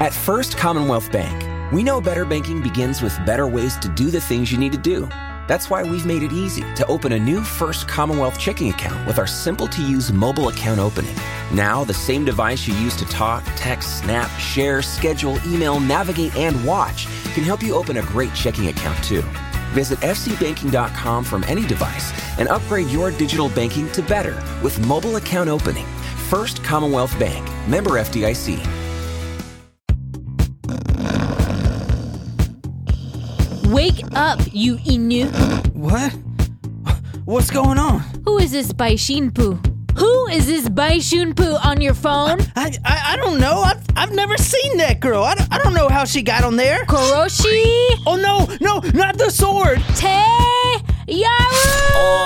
At First Commonwealth Bank, we know better banking begins with better ways to do the things you need to do. That's why we've made it easy to open a new First Commonwealth checking account with our simple to use mobile account opening. Now, the same device you use to talk, text, snap, share, schedule, email, navigate, and watch can help you open a great checking account too. Visit fcbanking.com from any device and upgrade your digital banking to better with mobile account opening. First Commonwealth Bank, member FDIC. Wake up, you Inu. What? What's going on? Who is this Bai Shinpu? Who is this Bai Shunpu on your phone? I, I I don't know. I've, I've never seen that girl. I don't, I don't know how she got on there. Koroshi Oh no, no, not the sword. Te Yaru! Oh,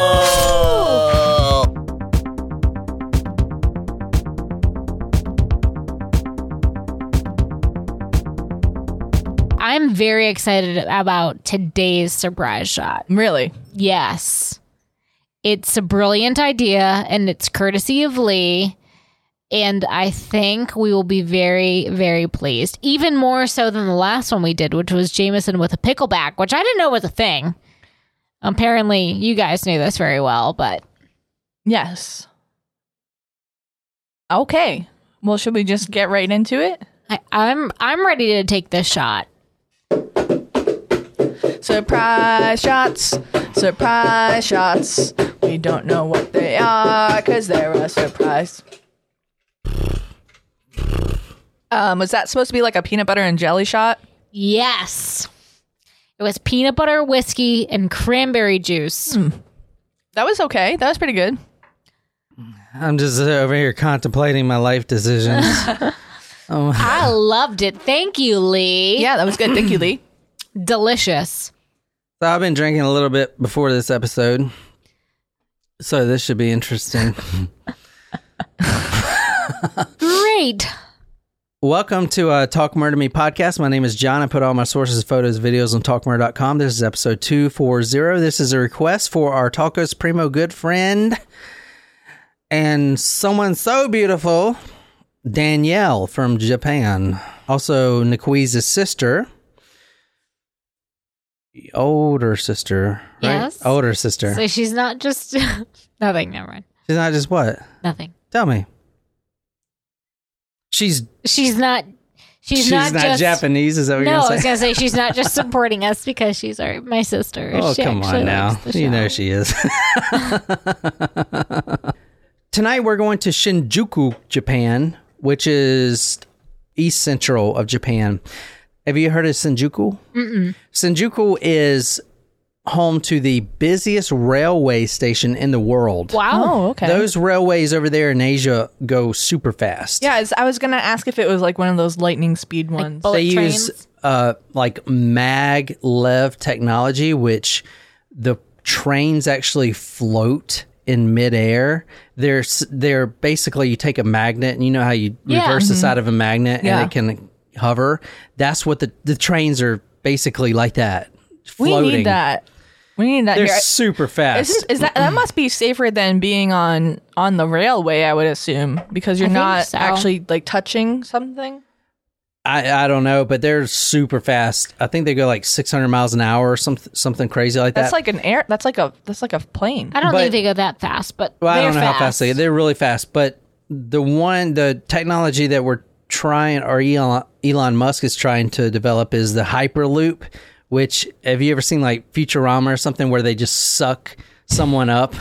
I'm very excited about today's surprise shot. Really? Yes. It's a brilliant idea and it's courtesy of Lee. And I think we will be very, very pleased. Even more so than the last one we did, which was Jameson with a pickleback, which I didn't know was a thing. Apparently, you guys knew this very well, but Yes. Okay. Well, should we just get right into it? I, I'm I'm ready to take this shot. Surprise shots, surprise shots. We don't know what they are because they're a surprise. Um, was that supposed to be like a peanut butter and jelly shot? Yes. It was peanut butter, whiskey, and cranberry juice. That was okay. That was pretty good. I'm just over here contemplating my life decisions. I loved it. Thank you, Lee. Yeah, that was good. Thank you, Lee. Delicious. So I've been drinking a little bit before this episode, so this should be interesting. Great. Welcome to uh, Talk Murder Me podcast. My name is John. I put all my sources, photos, videos on talkmurder.com. This is episode 240. This is a request for our Talkos Primo good friend and someone so beautiful, Danielle from Japan. Also, Nikwiza's sister. Older sister. Right? Yes. Older sister. So she's not just nothing. Never mind. She's not just what? Nothing. Tell me. She's She's not. She's, she's, not, not, just Japanese. Is that what No, you're I gonna was gonna say she's not just supporting us because she's our my sister. Oh, She come on now. You know she is. Tonight we're going to Shinjuku, Japan, which is east central of Japan. Have you heard of Shinjuku? Mm-mm. Shinjuku is home to the busiest railway station in the world. Wow. Oh, okay. Those railways over there in Asia go super fast. yeah, it's- I was gonna ask if it was like one of those lightning speed ones. bullet they trains. use uh, like mag lev technology, which the trains actually float in midair. They're they're basically you take a magnet and you know how you Yeah. reverse the side of a magnet and Yeah. it can hover. That's what the the trains are basically like that. we need that. We need that They're here. super fast. Isn't, is that that must be safer than being on on the railway? I would assume because you're I not so. actually like touching something. I, I don't know, but they're super fast. I think they go like 600 miles an hour or something something crazy like That's that. That's like an air. That's like a that's like a plane. I don't but- think they go that fast, but Well, I don't know fast. how fast they they're really fast, but the one the technology that we're trying or Elon, Elon Musk is trying to develop is the Hyperloop, which have you ever seen like Futurama or something where they just suck someone up?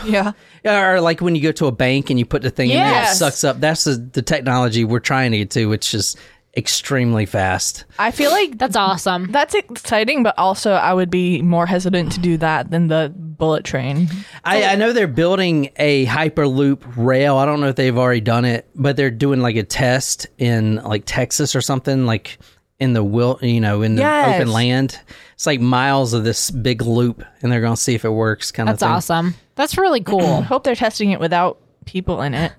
yeah. Or like when you go to a bank and you put the thing in there, it sucks up. That's the, the technology we're trying to get to, which is extremely fast. I feel like That's awesome. that's exciting, but also I would be more hesitant to do that than the bullet train. I, I know they're building a Hyperloop rail. I don't know if they've already done it, but they're doing like a test in like Texas or something, like in the will, you know, in the Yes. open land. It's like miles of this big loop, and they're going to see if it works. Kind That's of That's awesome. That's really cool. Hope they're testing it without people in it.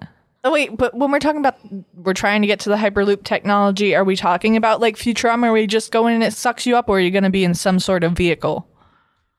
Oh wait, but when we're talking about we're trying to get to the Hyperloop technology, are we talking about like Futurama? Are we just going and it sucks you up, or are you going to be in some sort of vehicle?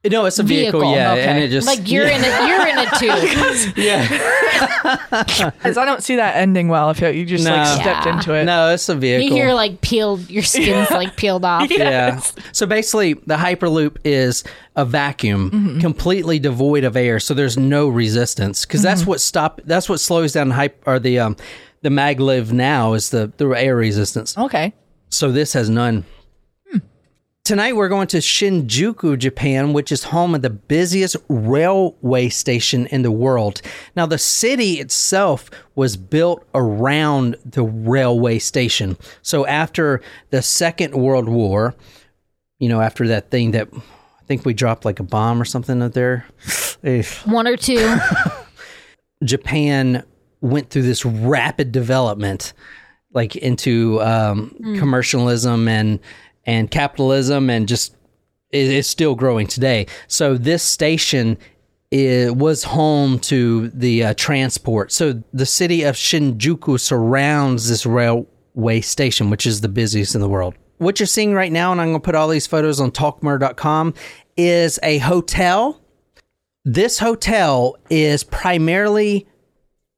No, it's a vehicle, Vehicle, yeah, okay. and it just Like you're in it. You're in it too. yeah. Because I don't see that ending well if you just like stepped Yeah. into it. No, it's a vehicle. You vehicle. hear like peeled. Your skin's like peeled off. yeah. So basically, the Hyperloop is a vacuum, Mm-hmm. completely devoid of air. So there's no resistance because Mm-hmm. that's what stop. That's what slows down hype or the um the maglev now is the the air resistance. Okay. So this has none. Tonight we're going to Shinjuku, Japan, which is home of the busiest railway station in the world. Now the city itself was built around the railway station. So after the Second World War, you know, after that thing that I think we dropped like a bomb or something up there. eh, One or two. Japan went through this rapid development, like into um, commercialism and and capitalism, and just it is still growing today. So this station it was home to the uh, transport. So the city of Shinjuku surrounds this railway station, which is the busiest in the world. What you're seeing right now, and I'm going to put all these photos on talkmurder.com, is a hotel. This hotel is primarily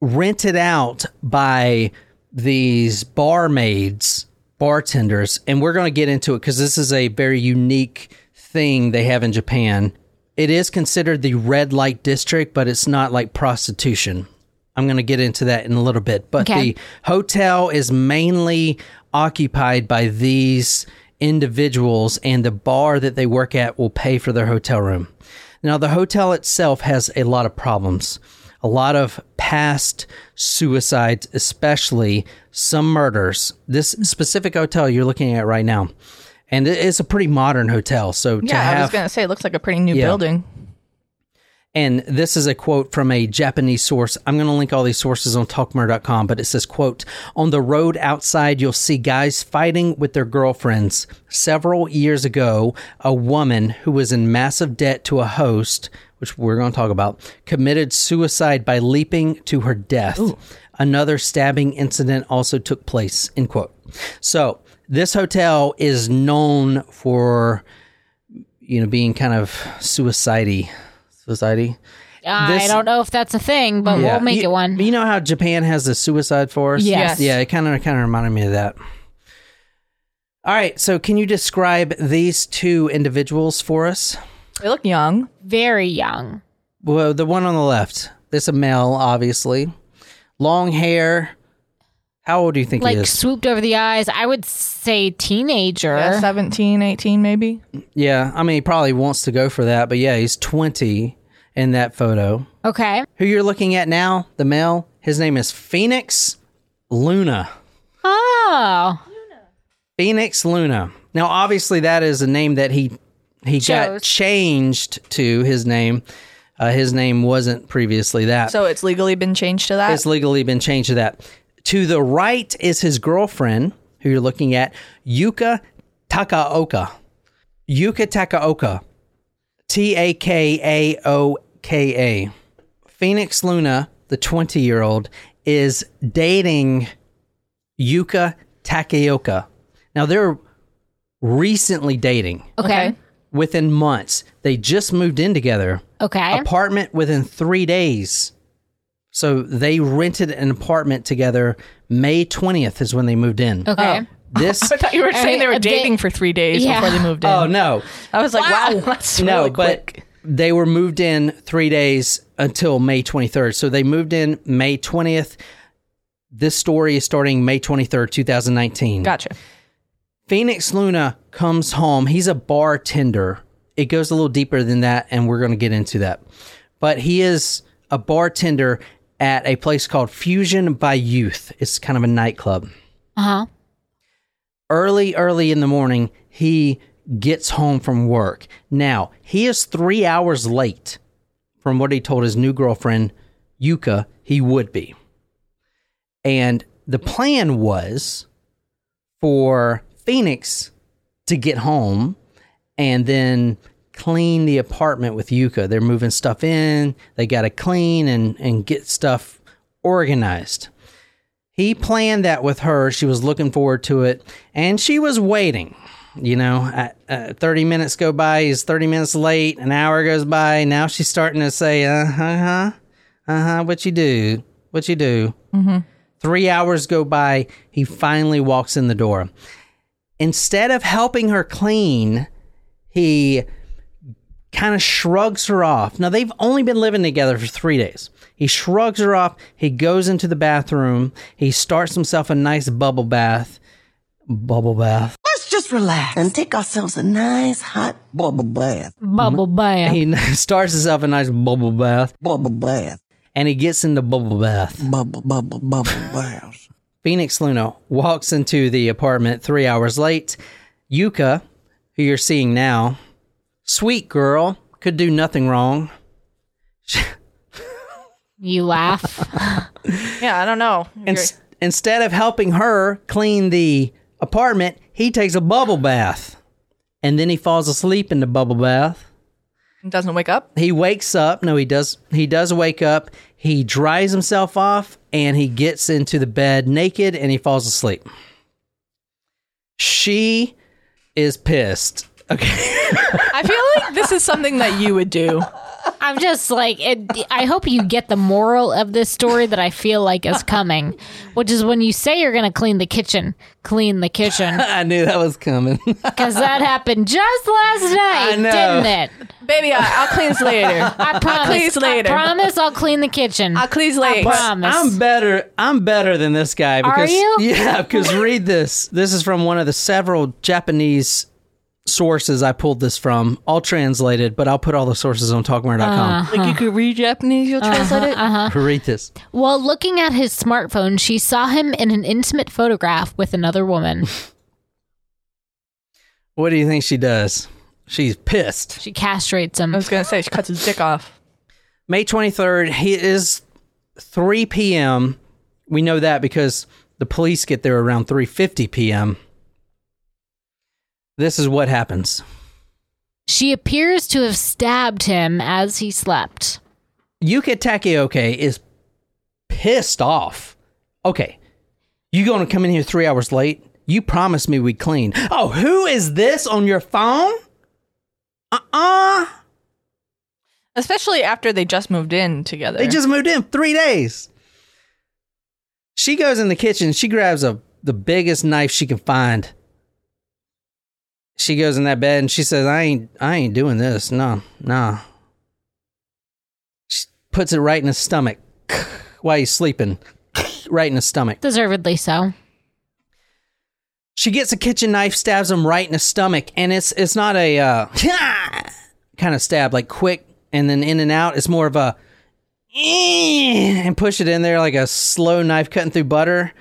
rented out by these barmaids, bartenders, and we're going to get into it because this is a very unique thing they have in Japan. It is considered the red light district, but it's not like prostitution. I'm going to get into that in a little bit. But Okay. the hotel is mainly occupied by these individuals, and the bar that they work at will pay for their hotel room. Now, the hotel itself has a lot of problems, a lot of past suicides, especially some murders. This mm-hmm. specific hotel you're looking at right now, and it's a pretty modern hotel. So to Yeah, I was gonna say it looks like a pretty new Yeah. building. And this is a quote from a Japanese source. I'm going to link all these sources on talkmurder.com, but it says, quote, on the road outside, you'll see guys fighting with their girlfriends. Several years ago, a woman who was in massive debt to a host, which we're going to talk about, committed suicide by leaping to her death. Another stabbing incident also took place, end quote. So this hotel is known for, you know, being kind of suicidey. Suicidey. I This- don't know if that's a thing, but we'll make you, it one. You know how Japan has the suicide force? Yes. Yeah, it kind of kind of reminded me of that. All right, so can you describe these two individuals for us? They look young. Very young. Well, the one on the left, this a male, obviously, long hair. How old do you think Like he is? swooped over the eyes. I would say teenager. Yeah, 17, 18 maybe. Yeah, I mean, he probably wants to go for that, but yeah, he's twenty in that photo. Okay. Who you're looking at now, the male, his name is Phoenix Luna. Oh. Phoenix Luna. Now, obviously, that is a name that he he got changed to his name. Uh, his name wasn't previously that. So it's legally been changed to that. it's legally been changed to that. To the right is his girlfriend, who you're looking at, Yuka Takaoka. Yuka Takaoka. T A K A O K A. Phoenix Luna, the 20 year old, is dating Yuka Takaoka. Now they're recently dating Okay. within months. They just moved in together. Okay. Apartment within three days. So they rented an apartment together. May 20th is when they moved in. Okay. Oh. This, I thought you were saying they were they- dating for three days Yeah. before they moved in. oh no, I was like, wow, that's really no, but quick. They were moved in three days until May 23rd. So they moved in May 20th. This story is starting May 23rd, 2019. Gotcha. Phoenix Luna comes home. He's a bartender. It goes a little deeper than that, and we're going to get into that. But he is a bartender at a place called Fusion by Youth. It's kind of a nightclub. Uh huh. Early, early in the morning, he gets home from work. Now, he is three hours late from what he told his new girlfriend, Yuka, he would be. And the plan was for Phoenix to get home and then clean the apartment with Yuka. They're moving stuff in, they got to clean and, and get stuff organized. He planned that with her. She was looking forward to it, and she was waiting. You know, at, uh, 30 minutes go by, he's 30 minutes late, an hour goes by. Now she's starting to say, uh huh, uh huh, what you do, what you do. Three hours go by, he finally walks in the door. Instead of helping her clean, he kind of shrugs her off. Now, they've only been living together for three days. He shrugs her off. He goes into the bathroom. He starts himself a nice bubble bath. Bubble bath. Let's just relax and take ourselves a nice hot bubble bath. Bubble mm-hmm. bath. He starts himself a nice bubble bath Bubble bath. and he gets into bubble bath. Bubble, bubble, bubble bath. Phoenix Luna walks into the apartment three hours late. Yuka, who you're seeing now, sweet girl, could do nothing wrong. You laugh. Yeah, I don't know. And You're- instead of helping her clean the apartment, he takes a bubble bath. And then he falls asleep in the bubble bath. And doesn't wake up. He wakes up. No, he does. He does wake up. He dries himself off and he gets into the bed naked and he falls asleep. She is pissed. Okay. I feel like this is something that you would do. I'm just like, it, I hope you get the moral of this story that I feel like is coming, which is when you say you're going to clean the kitchen, clean the kitchen. I knew that was coming. Because that happened just last night, I know. didn't it? Baby, I, I'll clean this later. I promise. clean later. I promise I'll clean the kitchen. I'll clean I later. promise. I'm better. I'm better than this guy because you? yeah, because read this. This is from one of the several Japanese sources I pulled this from, all translated, but I'll put all the sources on talkmurder.com. Like you could read Japanese, you'll translate it. Uh-huh. Read this. While looking at his smartphone, she saw him in an intimate photograph with another woman. What do you think she does? She's pissed. She castrates him. I was gonna say she cuts his dick off. May 23rd, he is 3 p.m. We know that because the police get there around 3:50 p.m. This is what happens. She appears to have stabbed him as he slept. Yuka Takaoka is pissed off. Okay, you going to come in here three hours late? You promised me we'd clean. Oh, who is this on your phone? Uh uh Especially after they just moved in together. They just moved in three days. She goes in the kitchen. She grabs a the biggest knife she can find. She goes in that bed and she says, "I ain't, I ain't doing this. No, no." She puts it right in his stomach while he's sleeping, right in his stomach. Deservedly so. She gets a kitchen knife, stabs him right in the stomach, and it's it's not a uh, kind of stab, like quick and then in and out. It's more of a and push it in there like a slow knife cutting through butter.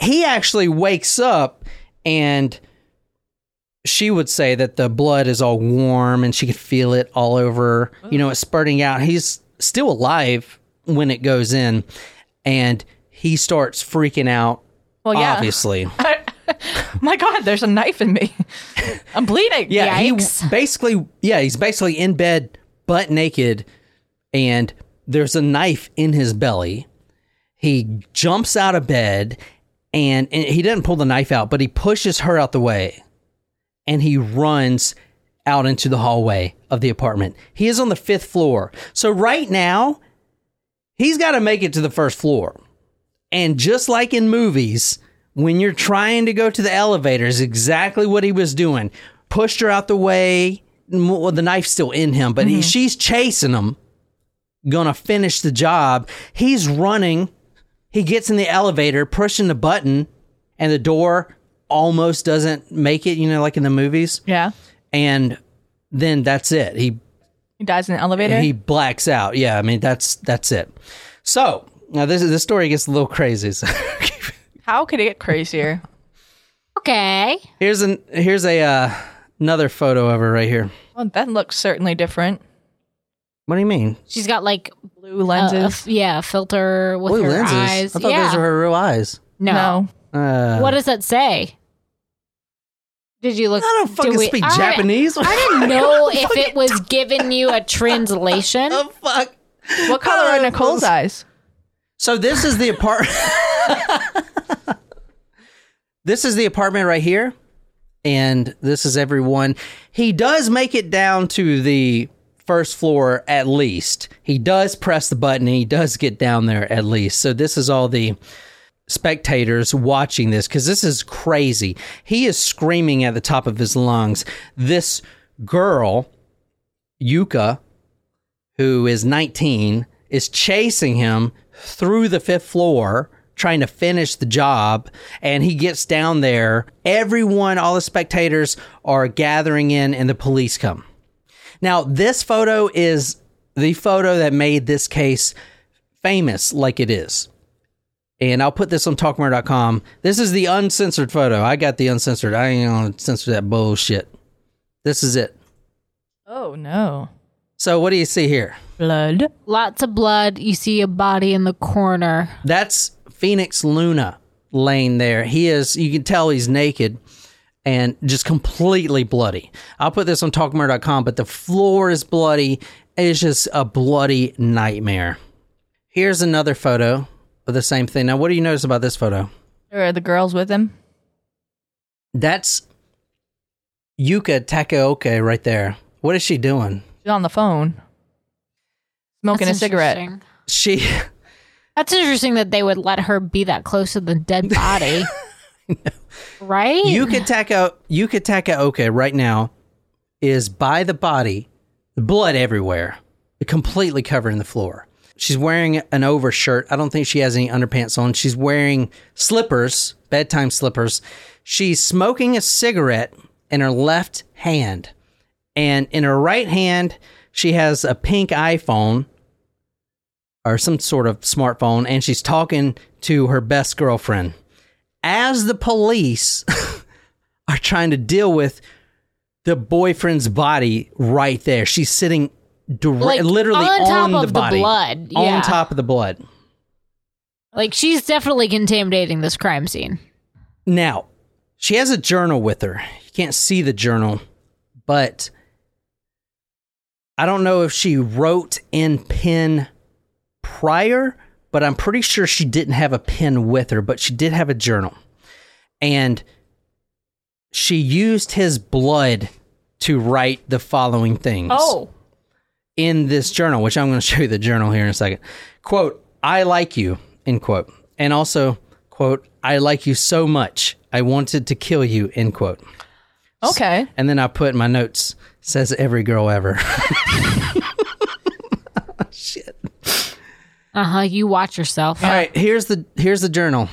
He actually wakes up, and she would say that the blood is all warm and she could feel it all over. You know, oh. it's spurting out. He's still alive when it goes in, and he starts freaking out. Well, yeah. Obviously. My God, there's a knife in me. I'm bleeding. Yeah, Yikes. he basically yeah, he's basically in bed butt naked and there's a knife in his belly. He jumps out of bed and, and he doesn't pull the knife out, but he pushes her out the way and he runs out into the hallway of the apartment. He is on the 5th floor. So right now, he's got to make it to the first floor. And just like in movies, when you're trying to go to the elevator, is exactly what he was doing. Pushed her out the way. Well, the knife's still in him, but he, mm-hmm. she's chasing him. Gonna finish the job. He's running. He gets in the elevator, pushing the button, and the door almost doesn't make it. You know, like in the movies. Yeah. And then that's it. He He dies in the elevator. he blacks out. Yeah, I mean that's that's it. So now this is this story gets a little crazy. So How could it get crazier? Okay. here's an here's a uh, another photo of her right here. Well, that looks certainly different. What do you mean? She's got like Blue a- a lenses. f- yeah, a filter with Blue her lenses. eyes. I thought yeah. those were her real eyes. no. no. Uh, What does that say? Did you look? I don't fucking we- speak I- Japanese. I didn't know if it was giving you a translation. the fuck? What color are Uh, Nicole's eyes? So this is the apartment. this is the apartment right here, and this is everyone. He does make it down to the first floor at least. He does press the button. He does get down there at least. So this is all the spectators watching this because this is crazy. He is screaming at the top of his lungs. This girl, Yuka, who is 19, is chasing him through the fifth floor, trying to finish the job. And he gets down there. Everyone, all the spectators are gathering in, and the police come. Now, this photo is the photo that made this case famous like it is. And I'll put this on talkmurder.com. This is the uncensored photo. I got the uncensored. I ain't gonna censor that bullshit. This is it. Oh no. So, what do you see here? Blood. Lots of blood. You see a body in the corner. That's Phoenix Luna laying there. He is, you can tell he's naked and just completely bloody. I'll put this on talkmurder.com, but the floor is bloody. It's just a bloody nightmare. Here's another photo of the same thing. Now, what do you notice about this photo? Are the girls with him? That's Yuka Takaoka right there. What is she doing? She's on the phone. Smoking That's a cigarette. interesting. She, That's interesting that they would let her be that close to the dead body. Right? Yuka Taka, Yuka Takaoka right now is by the body, blood everywhere, completely covering the floor. She's wearing an overshirt. I don't think she has any underpants on. She's wearing slippers, bedtime slippers. She's smoking a cigarette in her left hand. And in her right hand, she has a pink iPhone or some sort of smartphone, and she's talking to her best girlfriend. As the police are trying to deal with the boyfriend's body right there, she's sitting direct, Like, literally on on, top the of the blood, yeah. on top of the blood. like she's definitely contaminating this crime scene. Now, she has a journal with her. You can't see the journal, but I don't know if she wrote in pen prior, but I'm pretty sure she didn't have a pen with her, but she did have a journal. And she used his blood to write the following things Oh. In this journal, which I'm going to show you the journal here in a second. Quote, I like you, end quote. And also, quote, I like you so much. I wanted to kill you, end quote. Okay. And then I put in my notes, says every girl ever. Shit. Uh huh. You watch yourself. All right, here's the here's the journal.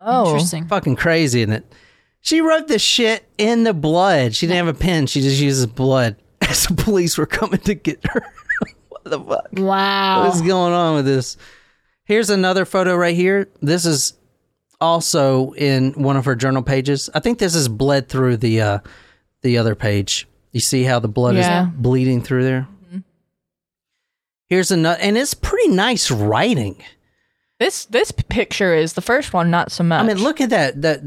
Oh. Interesting. Fucking crazy, isn't it? She wrote this shit in the blood. She didn't have a pen. She just uses blood. As the police were coming to get her. what the fuck? Wow. What is going on with this? Here's another photo right here. This is also in one of her journal pages. I think this is bled through the uh the other page. You see how the blood Yeah. is bleeding through there? Here's another and it's pretty nice writing. This this picture is the first one, not so much. I mean, look at that that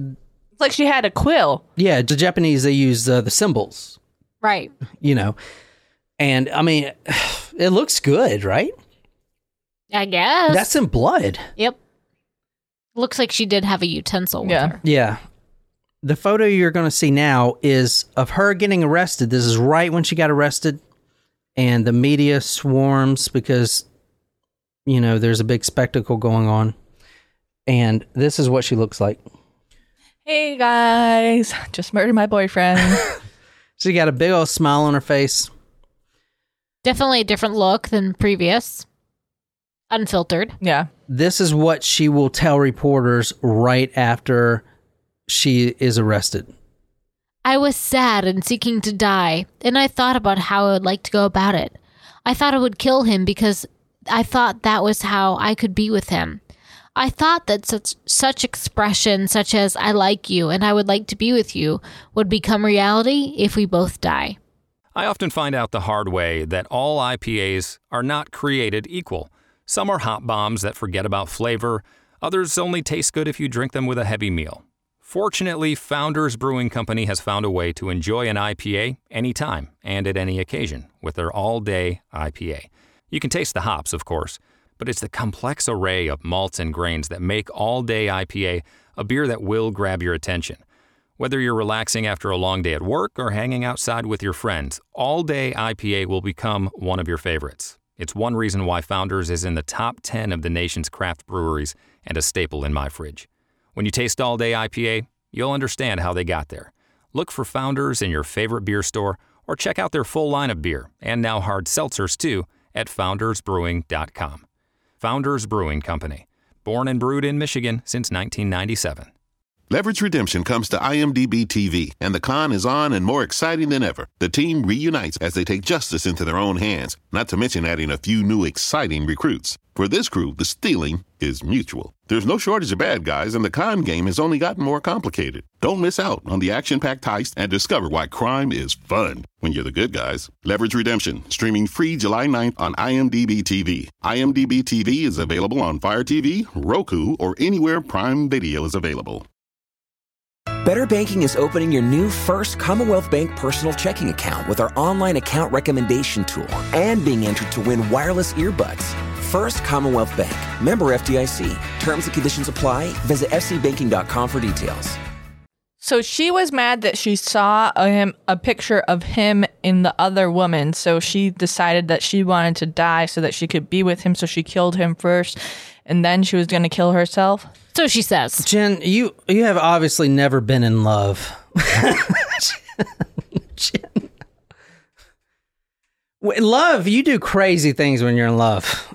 It's like she had a quill. yeah, the Japanese they use uh, the symbols, right. you know. And I mean, it looks good, right? I guess. That's in blood. Yep. Looks like she did have a utensil with Yeah. her. Yeah. The photo you're going to see now is of her getting arrested. This is right when she got arrested, and the media swarms because, you know, there's a big spectacle going on. And this is what she looks like. Hey guys, just murdered my boyfriend. She got a big old smile on her face. Definitely a different look than previous. Unfiltered. yeah. This is what she will tell reporters right after she is arrested. I was sad and seeking to die, and I thought about how I would like to go about it. I thought I would kill him because I thought that was how I could be with him. I thought that such such expression such as I like you and I would like to be with you would become reality if we both die. I often find out the hard way that all IPAs are not created equal. Some are hot bombs that forget about flavor, others only taste good if you drink them with a heavy meal. Fortunately, Founders Brewing Company has found a way to enjoy an IPA anytime and at any occasion with their all day IPA. You can taste the hops, of course, but it's the complex array of malts and grains that make all day IPA a beer that will grab your attention. Whether you're relaxing after a long day at work or hanging outside with your friends, all day IPA will become one of your favorites. It's one reason why Founders is in the top 10 of the nation's craft breweries and a staple in my fridge. When you taste All Day IPA, you'll understand how they got there. Look for Founders in your favorite beer store or check out their full line of beer and now hard seltzers too at foundersbrewing.com. Founders Brewing Company, born and brewed in Michigan since 1997. Leverage Redemption comes to IMDb TV, and the con is on and more exciting than ever. The team reunites as they take justice into their own hands, not to mention adding a few new exciting recruits. For this crew, the stealing is mutual. There's no shortage of bad guys, and the con game has only gotten more complicated. Don't miss out on the action packed heist and discover why crime is fun when you're the good guys. Leverage Redemption, streaming free July 9th on IMDb TV. IMDb TV is available on Fire TV, Roku, or anywhere Prime Video is available. Better Banking is opening your new first Commonwealth Bank personal checking account with our online account recommendation tool and being entered to win wireless earbuds. First Commonwealth Bank, member FDIC. Terms and conditions apply. Visit fcbanking.com for details. So she was mad that she saw a, him a picture of him in the other woman. So she decided that she wanted to die so that she could be with him. So she killed him first, and then she was going to kill herself. So she says. Jen, you you have obviously never been in love. Jen. Love, you do crazy things when you're in love.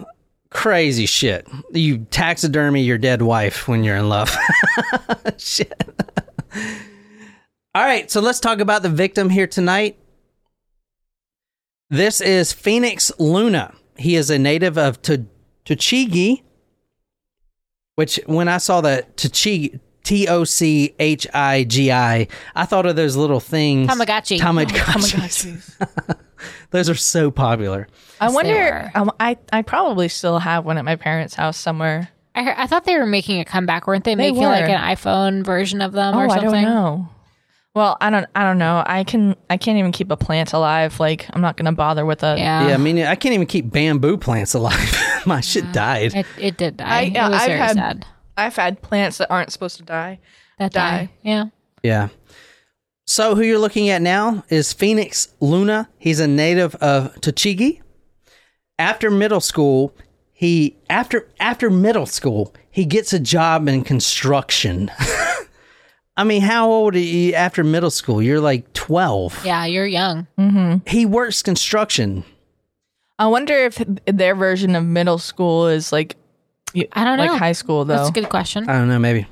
Crazy shit. You taxidermy your dead wife when you're in love. shit. All right, so let's talk about the victim here tonight. This is Phoenix Luna. He is a native of T- Tochigi, which when I saw that Tochigi, T O C H I G I, I thought of those little things. Tamagotchi. Tamagotchis. those are so popular. I Yes, wonder. um, I I probably still have one at my parents' house somewhere. I, heard, I thought they were making a comeback, weren't they? They making like an iPhone version of them Oh, or I something. don't know. Well, I don't. I don't know. I can. I can't even keep a plant alive. Like I'm not gonna bother with a. Yeah. yeah, I mean, I can't even keep bamboo plants alive. My shit died. It, it did die. I, it yeah, was I've very had. sad. I've had plants that aren't supposed to die. That die. die. Yeah. Yeah. So who you're looking at now is Phoenix Luna. He's a native of Tochigi. After middle school, he after after middle school, he gets a job in construction. I mean, how old are you after middle school? You're like 12. Yeah, you're young. Mm-hmm. He works construction. I wonder if their version of middle school is like. I don't know. like know. high school though. That's a good question. I don't know, maybe.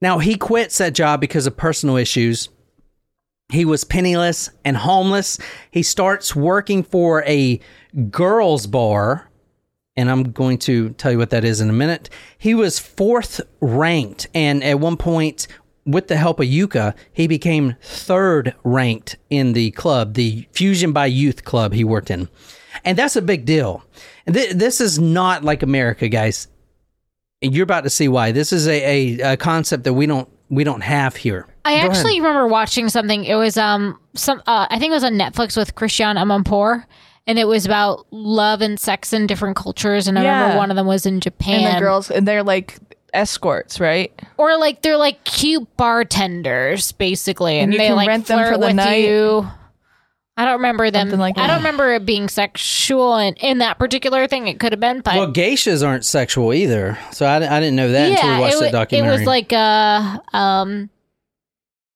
Now, he quits that job because of personal issues. He was penniless and homeless. He starts working for a girls' bar, and I'm going to tell you what that is in a minute. He was fourth ranked, and at one point, with the help of Yuka, he became third ranked in the club, the Fusion by Youth club he worked in. And that's a big deal. And th- this is not like America, guys and you're about to see why. This is a, a, a concept that we don't we don't have here. I Go actually ahead. remember watching something. It was um some uh, I think it was on Netflix with Christiane Amanpour, and it was about love and sex in different cultures. And I remember one of them was in Japan. and the girls, and they're like escorts, right? or like they're like cute bartenders, basically, and, you they can like rent them flirt for the with night. you. I don't remember them. Something like I don't remember it being sexual in, in that particular thing. It could have been, but Well, geishas aren't sexual either, so I, I didn't know that until we watched it, that documentary. It was like uh um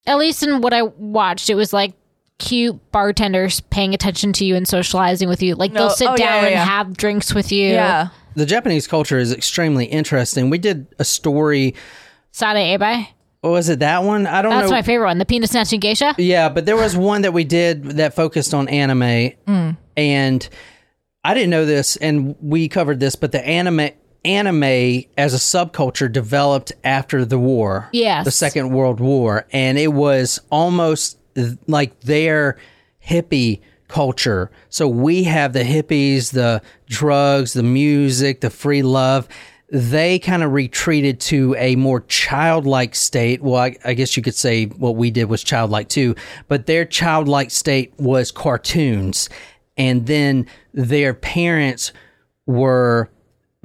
at least in what I watched, it was like cute bartenders paying attention to you and socializing with you. Like No- they'll sit oh, yeah, down yeah, and yeah. have drinks with you. Yeah. the Japanese culture is extremely interesting. We did a story. Sada Abe. What was it? That one? I don't know. That's know. my favorite one. The penis snatching geisha. Yeah, but there was one that we did that focused on anime, Mm. and I didn't know this, and we covered this. But the anime anime as a subculture developed after the war, Yes. the Second World War, and it was almost th- like their hippie culture. So we have the hippies, the drugs, the music, the free love. They kind of retreated to a more childlike state. Well, I, I guess you could say what we did was childlike too, but their childlike state was cartoons. And then their parents were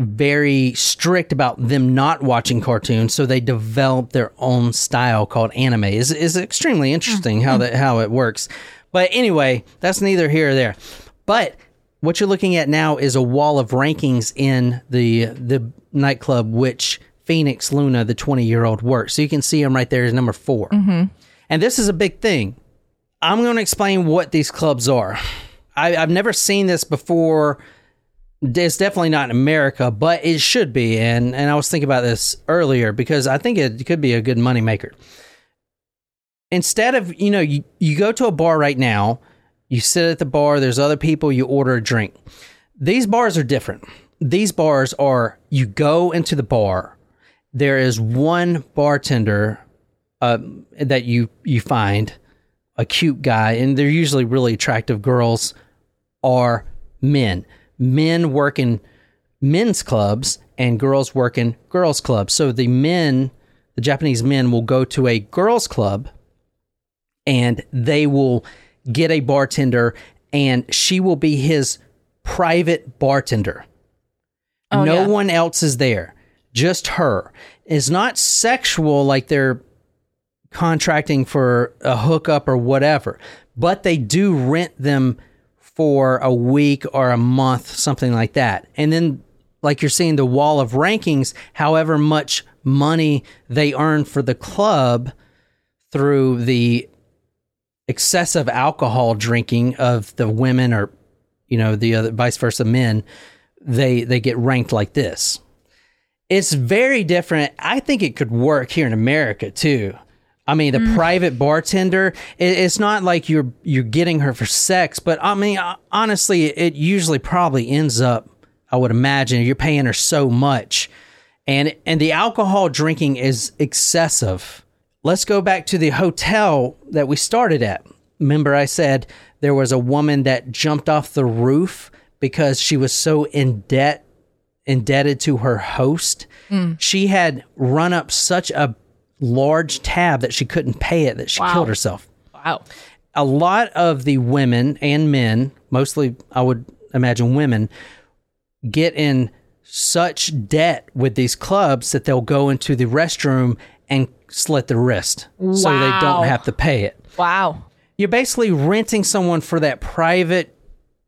very strict about them not watching cartoons, so they developed their own style called anime. is is extremely interesting how that how it works. But anyway, that's neither here or there. But what you're looking at now is a wall of rankings in the the nightclub which Phoenix Luna, the 20 year old, works. So you can see him right there is number 4 mm-hmm. And this is a big thing. I'm going to explain what these clubs are. I, I've never seen this before. It's definitely not in America, but it should be. And and I was thinking about this earlier because I think it could be a good moneymaker. Instead of, you know, you, you go to a bar right now, you sit at the bar, there's other people, you order a drink. These bars are different. These bars are you go into the bar, there is one bartender uh, that you you find a cute guy, and they're usually really attractive girls, are men. Men work in men's clubs and girls work in girls' clubs. So the men, the Japanese men, will go to a girls' club and they will get a bartender and she will be his private bartender. Oh, no yeah. one else is there, just her. It's not sexual like they're contracting for a hookup or whatever, but they do rent them for a week or a month, something like that. And then, like you're seeing the wall of rankings, however much money they earn for the club through the excessive alcohol drinking of the women or you know the other vice versa men they they get ranked like this. It's very different. I think it could work here in america too i mean the private bartender it, it's not like you're you're getting her for sex but i mean uh, honestly it usually probably ends up i would imagine you're paying her so much and and the alcohol drinking is excessive let's go back to the hotel that we started at. Remember, I said there was a woman that jumped off the roof because she was so in debt, indebted to her host. She had run up such a large tab that she couldn't pay it that she killed herself. Wow. A lot of the women and men, mostly I would imagine women, get in such debt with these clubs that they'll go into the restroom and slit their wrist so they don't have to pay it. Wow. You're basically renting someone for that private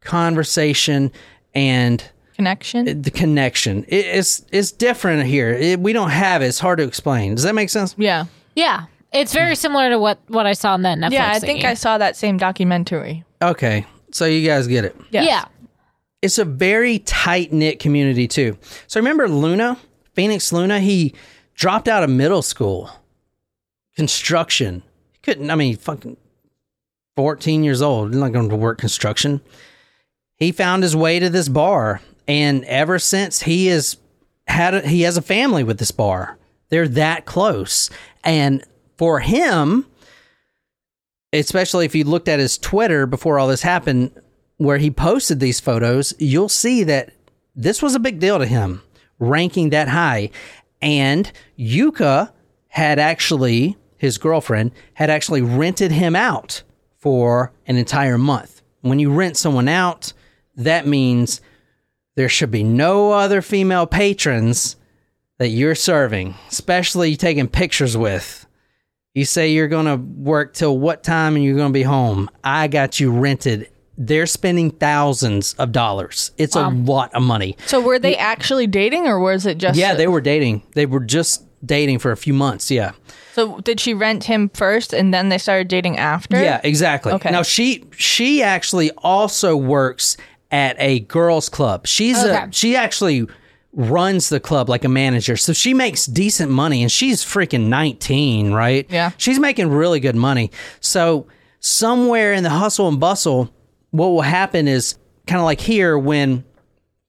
conversation and Connection. Uh, the connection. It- it's it's different here. It, we don't have it. It's hard to explain. Does that make sense? yeah. Yeah. It's very hmm. similar to what, what I saw in that Netflix. Yeah, I think thingy. I saw that same documentary. Okay, so you guys get it. Yes. Yeah. it's a very tight knit community too. So remember Luna, Phoenix Luna, he dropped out of middle school, construction. He couldn't. I mean, fucking fourteen years old. He's not going to work construction. He found his way to this bar, and ever since he is had a, he has a family with this bar. They're that close, and for him, especially if you looked at his Twitter before all this happened, where he posted these photos, you'll see that this was a big deal to him, ranking that high. And Yuka had actually, his girlfriend, had actually rented him out for an entire month. When you rent someone out, that means there should be no other female patrons that you're serving, especially taking pictures with. You say you're going to work till what time and you're going to be home. I got you rented. They're spending thousands of dollars. It's a lot of money. So were they actually dating or was it just Yeah, they were dating. They were just dating for a few months. Yeah. So did she rent him first and then they started dating after? Yeah, exactly. Okay. Now she she actually also works at a girls club. She's Okay. a she actually runs the club like a manager. So she makes decent money and she's freaking 19, right? Yeah. She's making really good money. So somewhere in the hustle and bustle what will happen is kind of like here when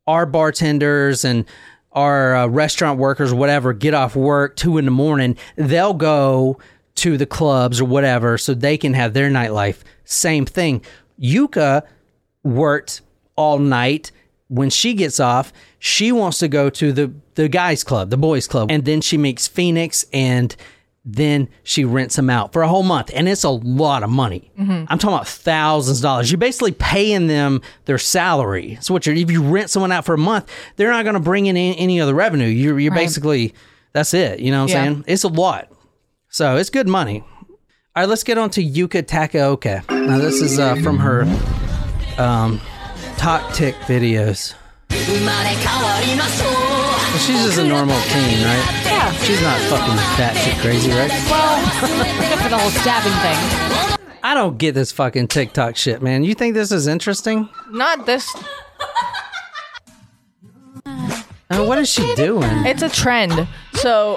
our bartenders and our uh, restaurant workers, whatever, get off work two in the morning, they'll go to the clubs or whatever so they can have their nightlife. Same thing. Yuka worked all night. When she gets off, she wants to go to the the guys club, the boys club, and then she meets Phoenix and then she rents them out for a whole month. And it's a lot of money. I'm talking about thousands of dollars. You're basically paying them their salary. So what you're if you rent someone out for a month they're not going to bring in any, any other revenue. You're, you're Right. basically that's it. You know what i'm Yeah. saying? It's a lot. So it's good money. All right let's get on to yuka takaoka now this is uh, from her um, TikTok videos so she's just a normal teen, right? Yeah. She's not fucking batshit crazy, right? Well, except for the whole stabbing thing. I don't get this fucking TikTok shit, man. You think this is interesting? Not this. Uh, what is she doing? It's a trend. So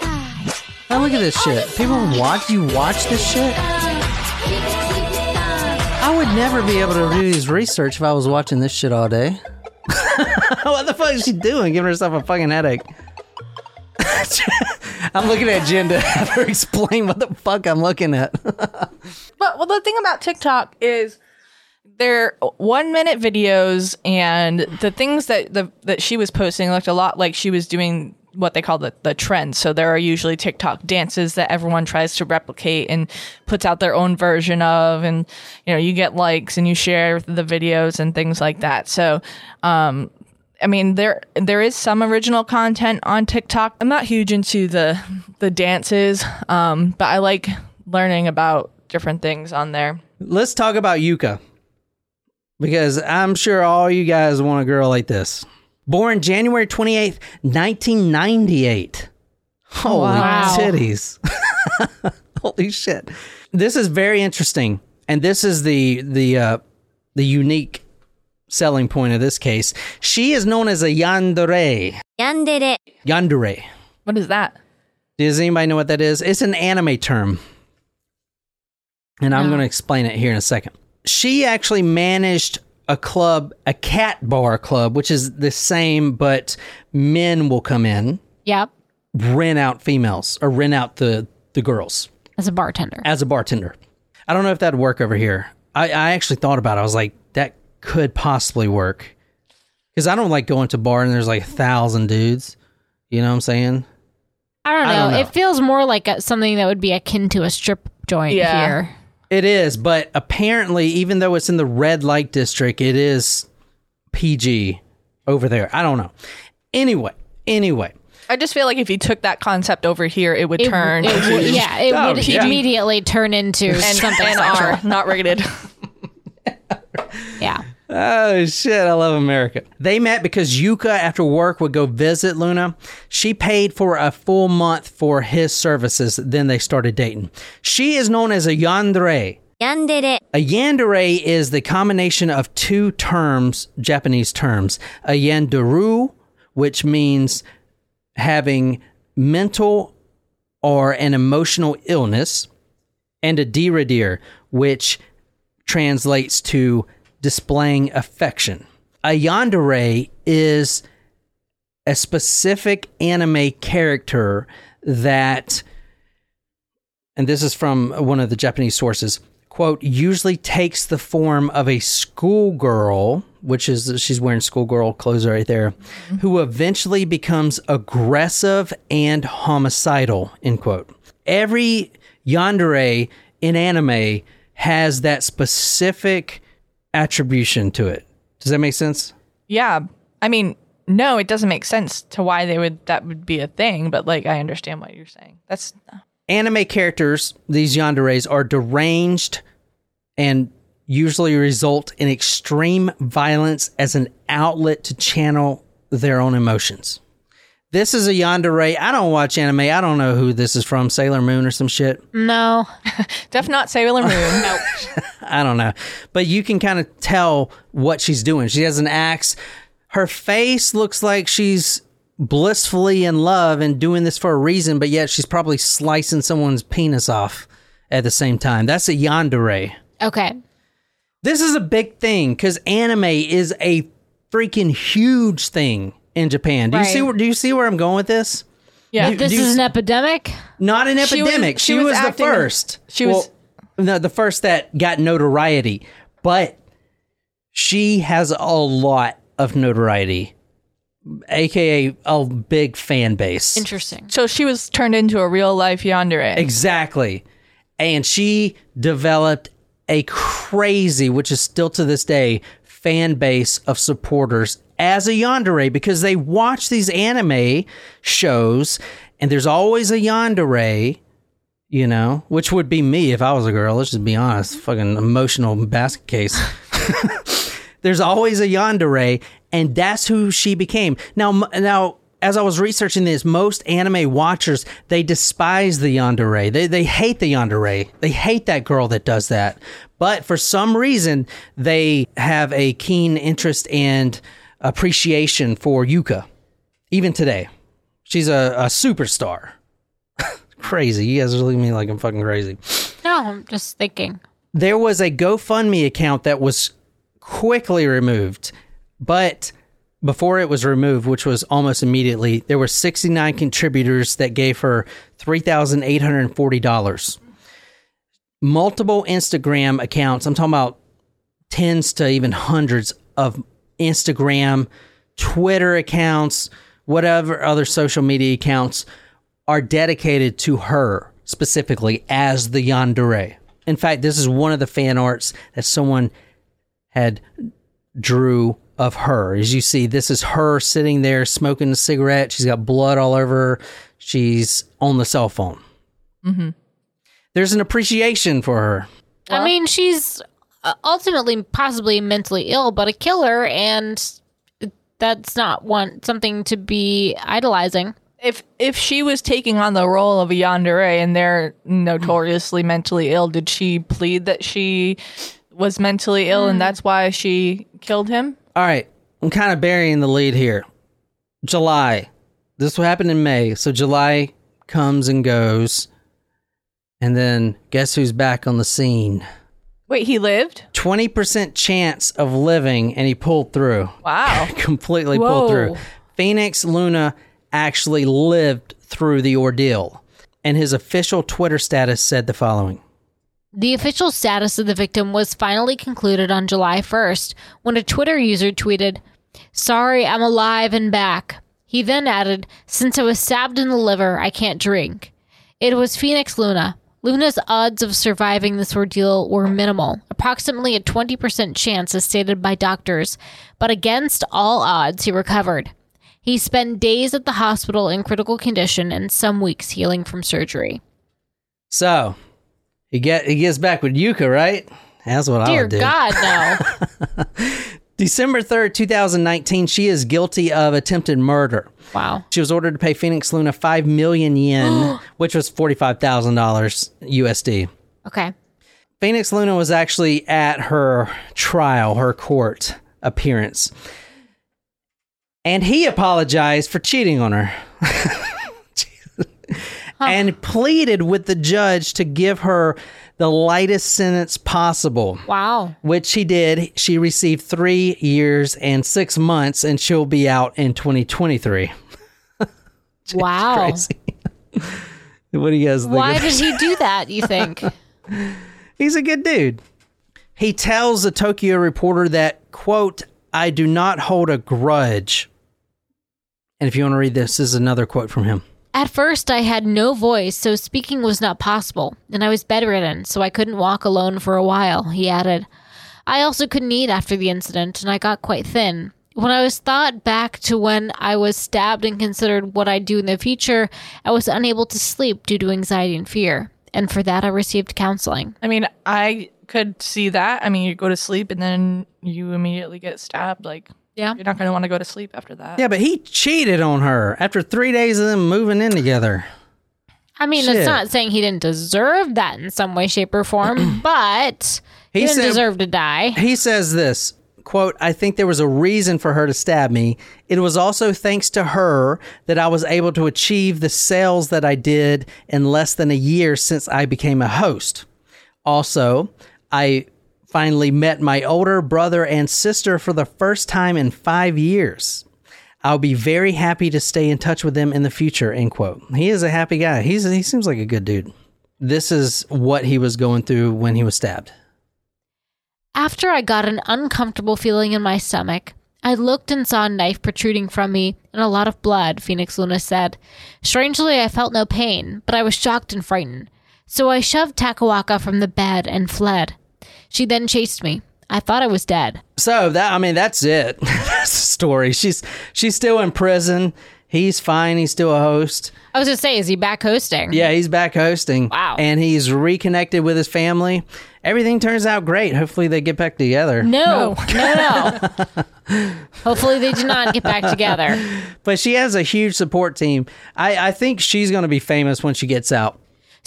Now look at this shit. People watch you watch this shit. I would never be able to do these research if I was watching this shit all day. what the fuck is she doing? Giving herself a fucking headache. I'm looking at Jen to have her explain what the fuck I'm looking at. But well, the thing about TikTok is they're one minute videos, and the things that the that she was posting looked a lot like she was doing what they call the the trends. So there are usually TikTok dances that everyone tries to replicate and puts out their own version of, and you know you get likes and you share the videos and things like that. So. um I mean, there there is some original content on TikTok. I'm not huge into the the dances, um, but I like learning about different things on there. Let's talk about Yuka. Because I'm sure all you guys want a girl like this. Born January 28th, 1998. Holy Wow. titties. Holy shit. This is very interesting. And this is the the uh the unique selling point of this case. She is known as a yandere. Yandere. Yandere. What is that? Does anybody know what that is? It's an anime term. And I'm going to explain it here in a second. She actually managed a club, a cat bar club, which is the same, but men will come in, Yep. rent out females or rent out the, the girls As a bartender. as a bartender. I don't know if that'd work over here. I, I actually thought about it. I was like, that could possibly work. Because I don't like going to bar and there's like a thousand dudes. You know what I'm saying? I don't know. I don't know. It feels more like a, something that would be akin to a strip joint Yeah. here. It is, but apparently, even though it's in the red light district, it is PG over there. I don't know. Anyway, anyway, I just feel like if you took that concept over here, it would It, turn it into yeah, it Oh, would yeah. immediately turn into and, something and sexual. are not rated. Yeah. Oh shit, I love America. They met because Yuka after work would go visit Luna. She paid for a full month for his services, then they started dating. She is known as a yandere. Yandere. A yandere is the combination of two terms, Japanese terms. A yanderu, which means having mental or an emotional illness, and a deredere, which translates to displaying affection. A yandere is a specific anime character that and this is from one of the Japanese sources, quote, usually takes the form of a schoolgirl, which is she's wearing schoolgirl clothes right there, mm-hmm. who eventually becomes aggressive and homicidal, end quote. Every yandere in anime has that specific attribution to it. Does that make sense? yeah, I mean, no, it doesn't make sense to why they would that would be a thing. But like, I understand what you're saying. That's anime characters, these yanderes, are deranged and usually result in extreme violence as an outlet to channel their own emotions. This is a yandere. I don't watch anime. I don't know who this is from, Sailor Moon or some shit. No. def not Sailor Moon. no. I don't know. But you can kind of tell what she's doing. She has an axe. Her face looks like she's blissfully in love and doing this for a reason, but yet she's probably slicing someone's penis off at the same time. That's a yandere. Okay. This is a big thing because anime is a freaking huge thing in Japan. Do you see? Where, do you see where I'm going with this? Yeah. Do- This do is an epidemic. not an She was- epidemic. she she, was was, the first. she was- Well, no, the first that got notoriety. But she has a lot of notoriety, aka a big fan base. Interesting. So she was turned into a real life yandere. Exactly. And she developed a crazy, which is still to this day, fan base of supporters as a yandere because they watch these anime shows and there's always a yandere, you know, which would be me if I was a girl. Let's just be honest. Fucking emotional basket case. there's always a yandere and that's who she became now now as i was researching this most anime watchers they despise the yandere they, they hate the yandere they hate that girl that does that but for some reason they have a keen interest and appreciation for yuka even today she's a, a superstar crazy you guys are looking at me like i'm fucking crazy No, I'm just thinking. there was a GoFundMe account that was quickly removed, but before it was removed, which was almost immediately, there were 69 contributors that gave her $3,840. Multiple Instagram accounts, I'm talking about tens to even hundreds of Instagram, Twitter accounts, whatever other social media accounts are dedicated to her specifically as the yandere. In fact, this is one of the fan arts that someone had drew of her. As you see, this is her sitting there smoking a cigarette. She's got blood all over her. She's on the cell phone. Mm-hmm. There's an appreciation for her. I mean, she's Uh, ultimately possibly mentally ill, but a killer, and that's not one something to be idolizing. If if she was taking on the role of a yandere and they're notoriously mentally ill, did she plead that she was mentally ill and mm. that's why she killed him? All right, I'm kind of burying the lead here. July. This will happen in May. So July comes and goes. And then guess who's back on the scene? Wait, he lived? 20% chance of living, and he pulled through. Wow. Completely Whoa. pulled through. Phoenix Luna actually lived through the ordeal. And his official Twitter status said the following The official status of the victim was finally concluded on July 1st when a Twitter user tweeted, Sorry, I'm alive and back. He then added, Since I was stabbed in the liver, I can't drink. It was Phoenix Luna. Luna's odds of surviving this ordeal were minimal, approximately a 20% chance as stated by doctors, but against all odds, he recovered. He spent days at the hospital in critical condition and some weeks healing from surgery. So he get he gets back with Yuka, right? That's what yandere would do. God, no. December 3rd, 2019, she is guilty of attempted murder. wow. She was ordered to pay Phoenix Luna 5 million yen, which was $45,000 USD. Okay. Phoenix Luna was actually at her trial, her court appearance. And he apologized for cheating on her. And pleaded with the judge to give her the lightest sentence possible, Wow. Which she did. She received three years and six months, and she'll be out in 2023. Wow. What do you guys think? Why did he do that, you think? He's a good dude. He tells the Tokyo Reporter that, quote, I do not hold a grudge. And if you want to read this, this is another quote from him. At first, I had no voice, so speaking was not possible, and I was bedridden, so I couldn't walk alone for a while, he added. I also couldn't eat after the incident, and I got quite thin. When I was thought back to when I was stabbed and considered what I'd do in the future, I was unable to sleep due to anxiety and fear, and for that I received counseling. I mean, I could see that. I mean, you go to sleep and then you immediately get stabbed. Like, Yeah. you're not going to want to go to sleep after that. Yeah, but he cheated on her after three days of them moving in together. I mean, Shit. it's not saying he didn't deserve that in some way, shape, or form, but he, He didn't said- deserve to die. He says this quote, I think there was a reason for her to stab me. It was also thanks to her that I was able to achieve the sales that I did in less than a year since I became a host. Also, I finally met my older brother and sister for the first time in five years. I'll be very happy to stay in touch with them in the future. End quote. He is a happy guy. He's he seems like a good dude. This is what he was going through when he was stabbed. After I got an uncomfortable feeling in my stomach, I looked and saw a knife protruding from me and a lot of blood, Phoenix Luna said. Strangely, I felt no pain, but I was shocked and frightened. So I shoved Takaoka from the bed and fled. She then chased me. I thought I was dead. So that I mean that's it. that's the story. She's she's still in prison. He's fine. He's still a host. I was gonna say, is he back hosting? Yeah, he's back hosting. Wow. And he's reconnected with his family. Everything turns out great. Hopefully they get back together. No, no, no. Hopefully they do not get back together. But she has a huge support team. I, I think she's going to be famous when she gets out.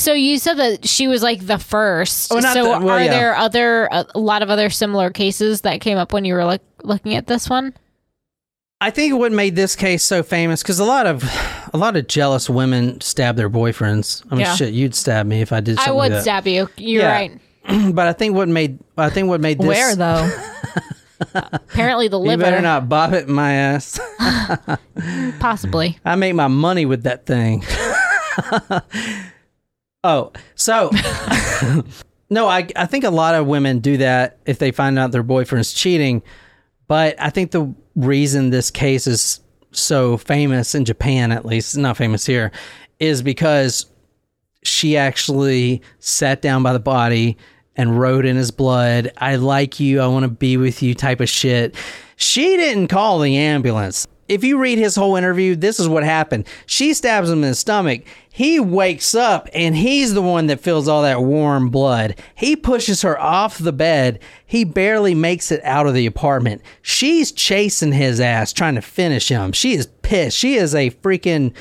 So you said that she was like the first. Oh, not so the- well, are yeah. there other a lot of other similar cases that came up when you were look, looking at this one? I think what made this case so famous because a lot of a lot of jealous women stab their boyfriends. I mean, Yeah. shit, you'd stab me if I did. I would like that. stab you. You're Yeah. right. but I think what made I think what made this Where though? Apparently the liver. You better not bob it in my ass. possibly. I make my money with that thing. Oh, so no, I I think a lot of women do that if they find out their boyfriend's cheating. But I think the reason this case is so famous in Japan, at least not famous here, is because she actually sat down by the body and wrote in his blood, I like you, I want to be with you type of shit. She didn't call the ambulance. If you read his whole interview, this is what happened. She stabs him in the stomach. He wakes up and he's the one that feels all that warm blood. He pushes her off the bed. He barely makes it out of the apartment. She's chasing his ass, trying to finish him. She is pissed. She is a freaking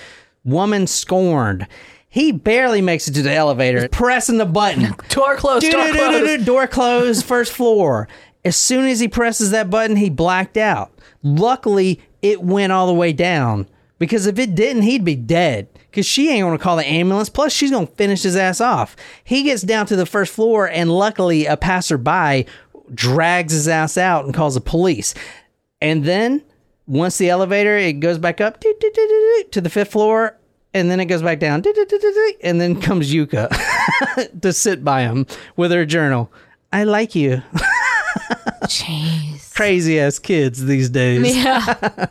woman scorned. He barely makes it to the elevator, pressing the button. door closed. Door closed. Door closed, first floor. As soon as he presses that button, he blacked out. Luckily, it went all the way down because if it didn't, he'd be dead. Because she ain't gonna call the ambulance. Plus, she's gonna finish his ass off. He gets down to the first floor, and luckily, a passerby drags his ass out and calls the police. And then, once the elevator, it goes back up to the fifth floor, and then it goes back down, and then comes Yuka to sit by him with her journal. I like you. Jeez. Crazy ass kids these days. Yeah.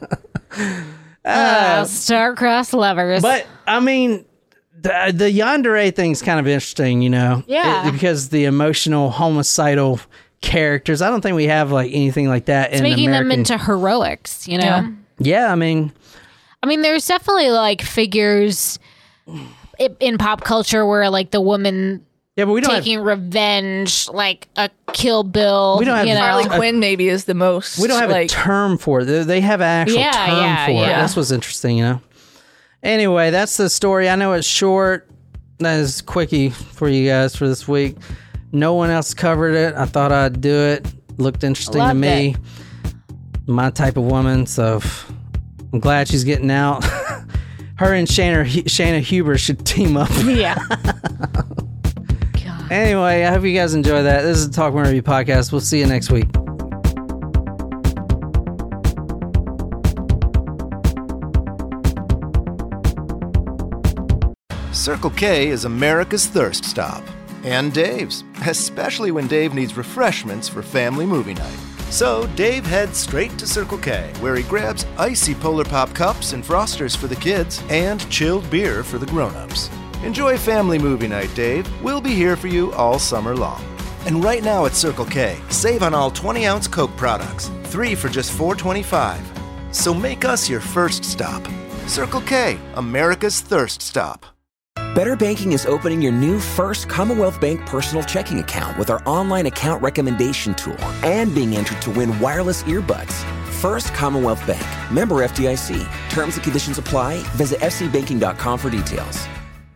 uh, star-crossed lovers. But I mean, the, the yandere thing's kind of interesting, you know? Yeah. It- because the emotional homicidal characters. I don't think we have like anything like that it's in making American. them into heroics, you know? Yeah. yeah, I mean, I mean, there's definitely like figures in pop culture where like the woman yeah, but we don't taking have revenge, like a Kill Bill. We don't have you know? Harley Quinn maybe is the most. we don't have like, a term for it. They- They have an actual Yeah, term yeah, for it. yeah. That's what's interesting, you know. Anyway, that's the story. I know it's short. That is quickie for you guys for this week. No one else covered it. I thought I'd do it. Looked interesting to me. it. My type of woman. So I'm glad she's getting out. Her and Shana, Shana Huber should team up. Yeah. Anyway, I hope you guys enjoy that. This is the Talk Murder to Me podcast. We'll see you next week. Circle K is America's thirst stop. And Dave's, especially when Dave needs refreshments for family movie night. So Dave heads straight to Circle K, where he grabs icy Polar Pop cups and frosters for the kids and chilled beer for the grown-ups. Enjoy family movie night, Dave. We'll be here for you all summer long. And right now at Circle K, save on all 20-ounce Coke products, three for just $4.25. So make us your first stop. Circle K, America's thirst stop. Better Banking is opening your new first Commonwealth Bank personal checking account with our online account recommendation tool and being entered to win wireless earbuds. First Commonwealth Bank, member FDIC. Terms and conditions apply. Visit fcbanking.com for details.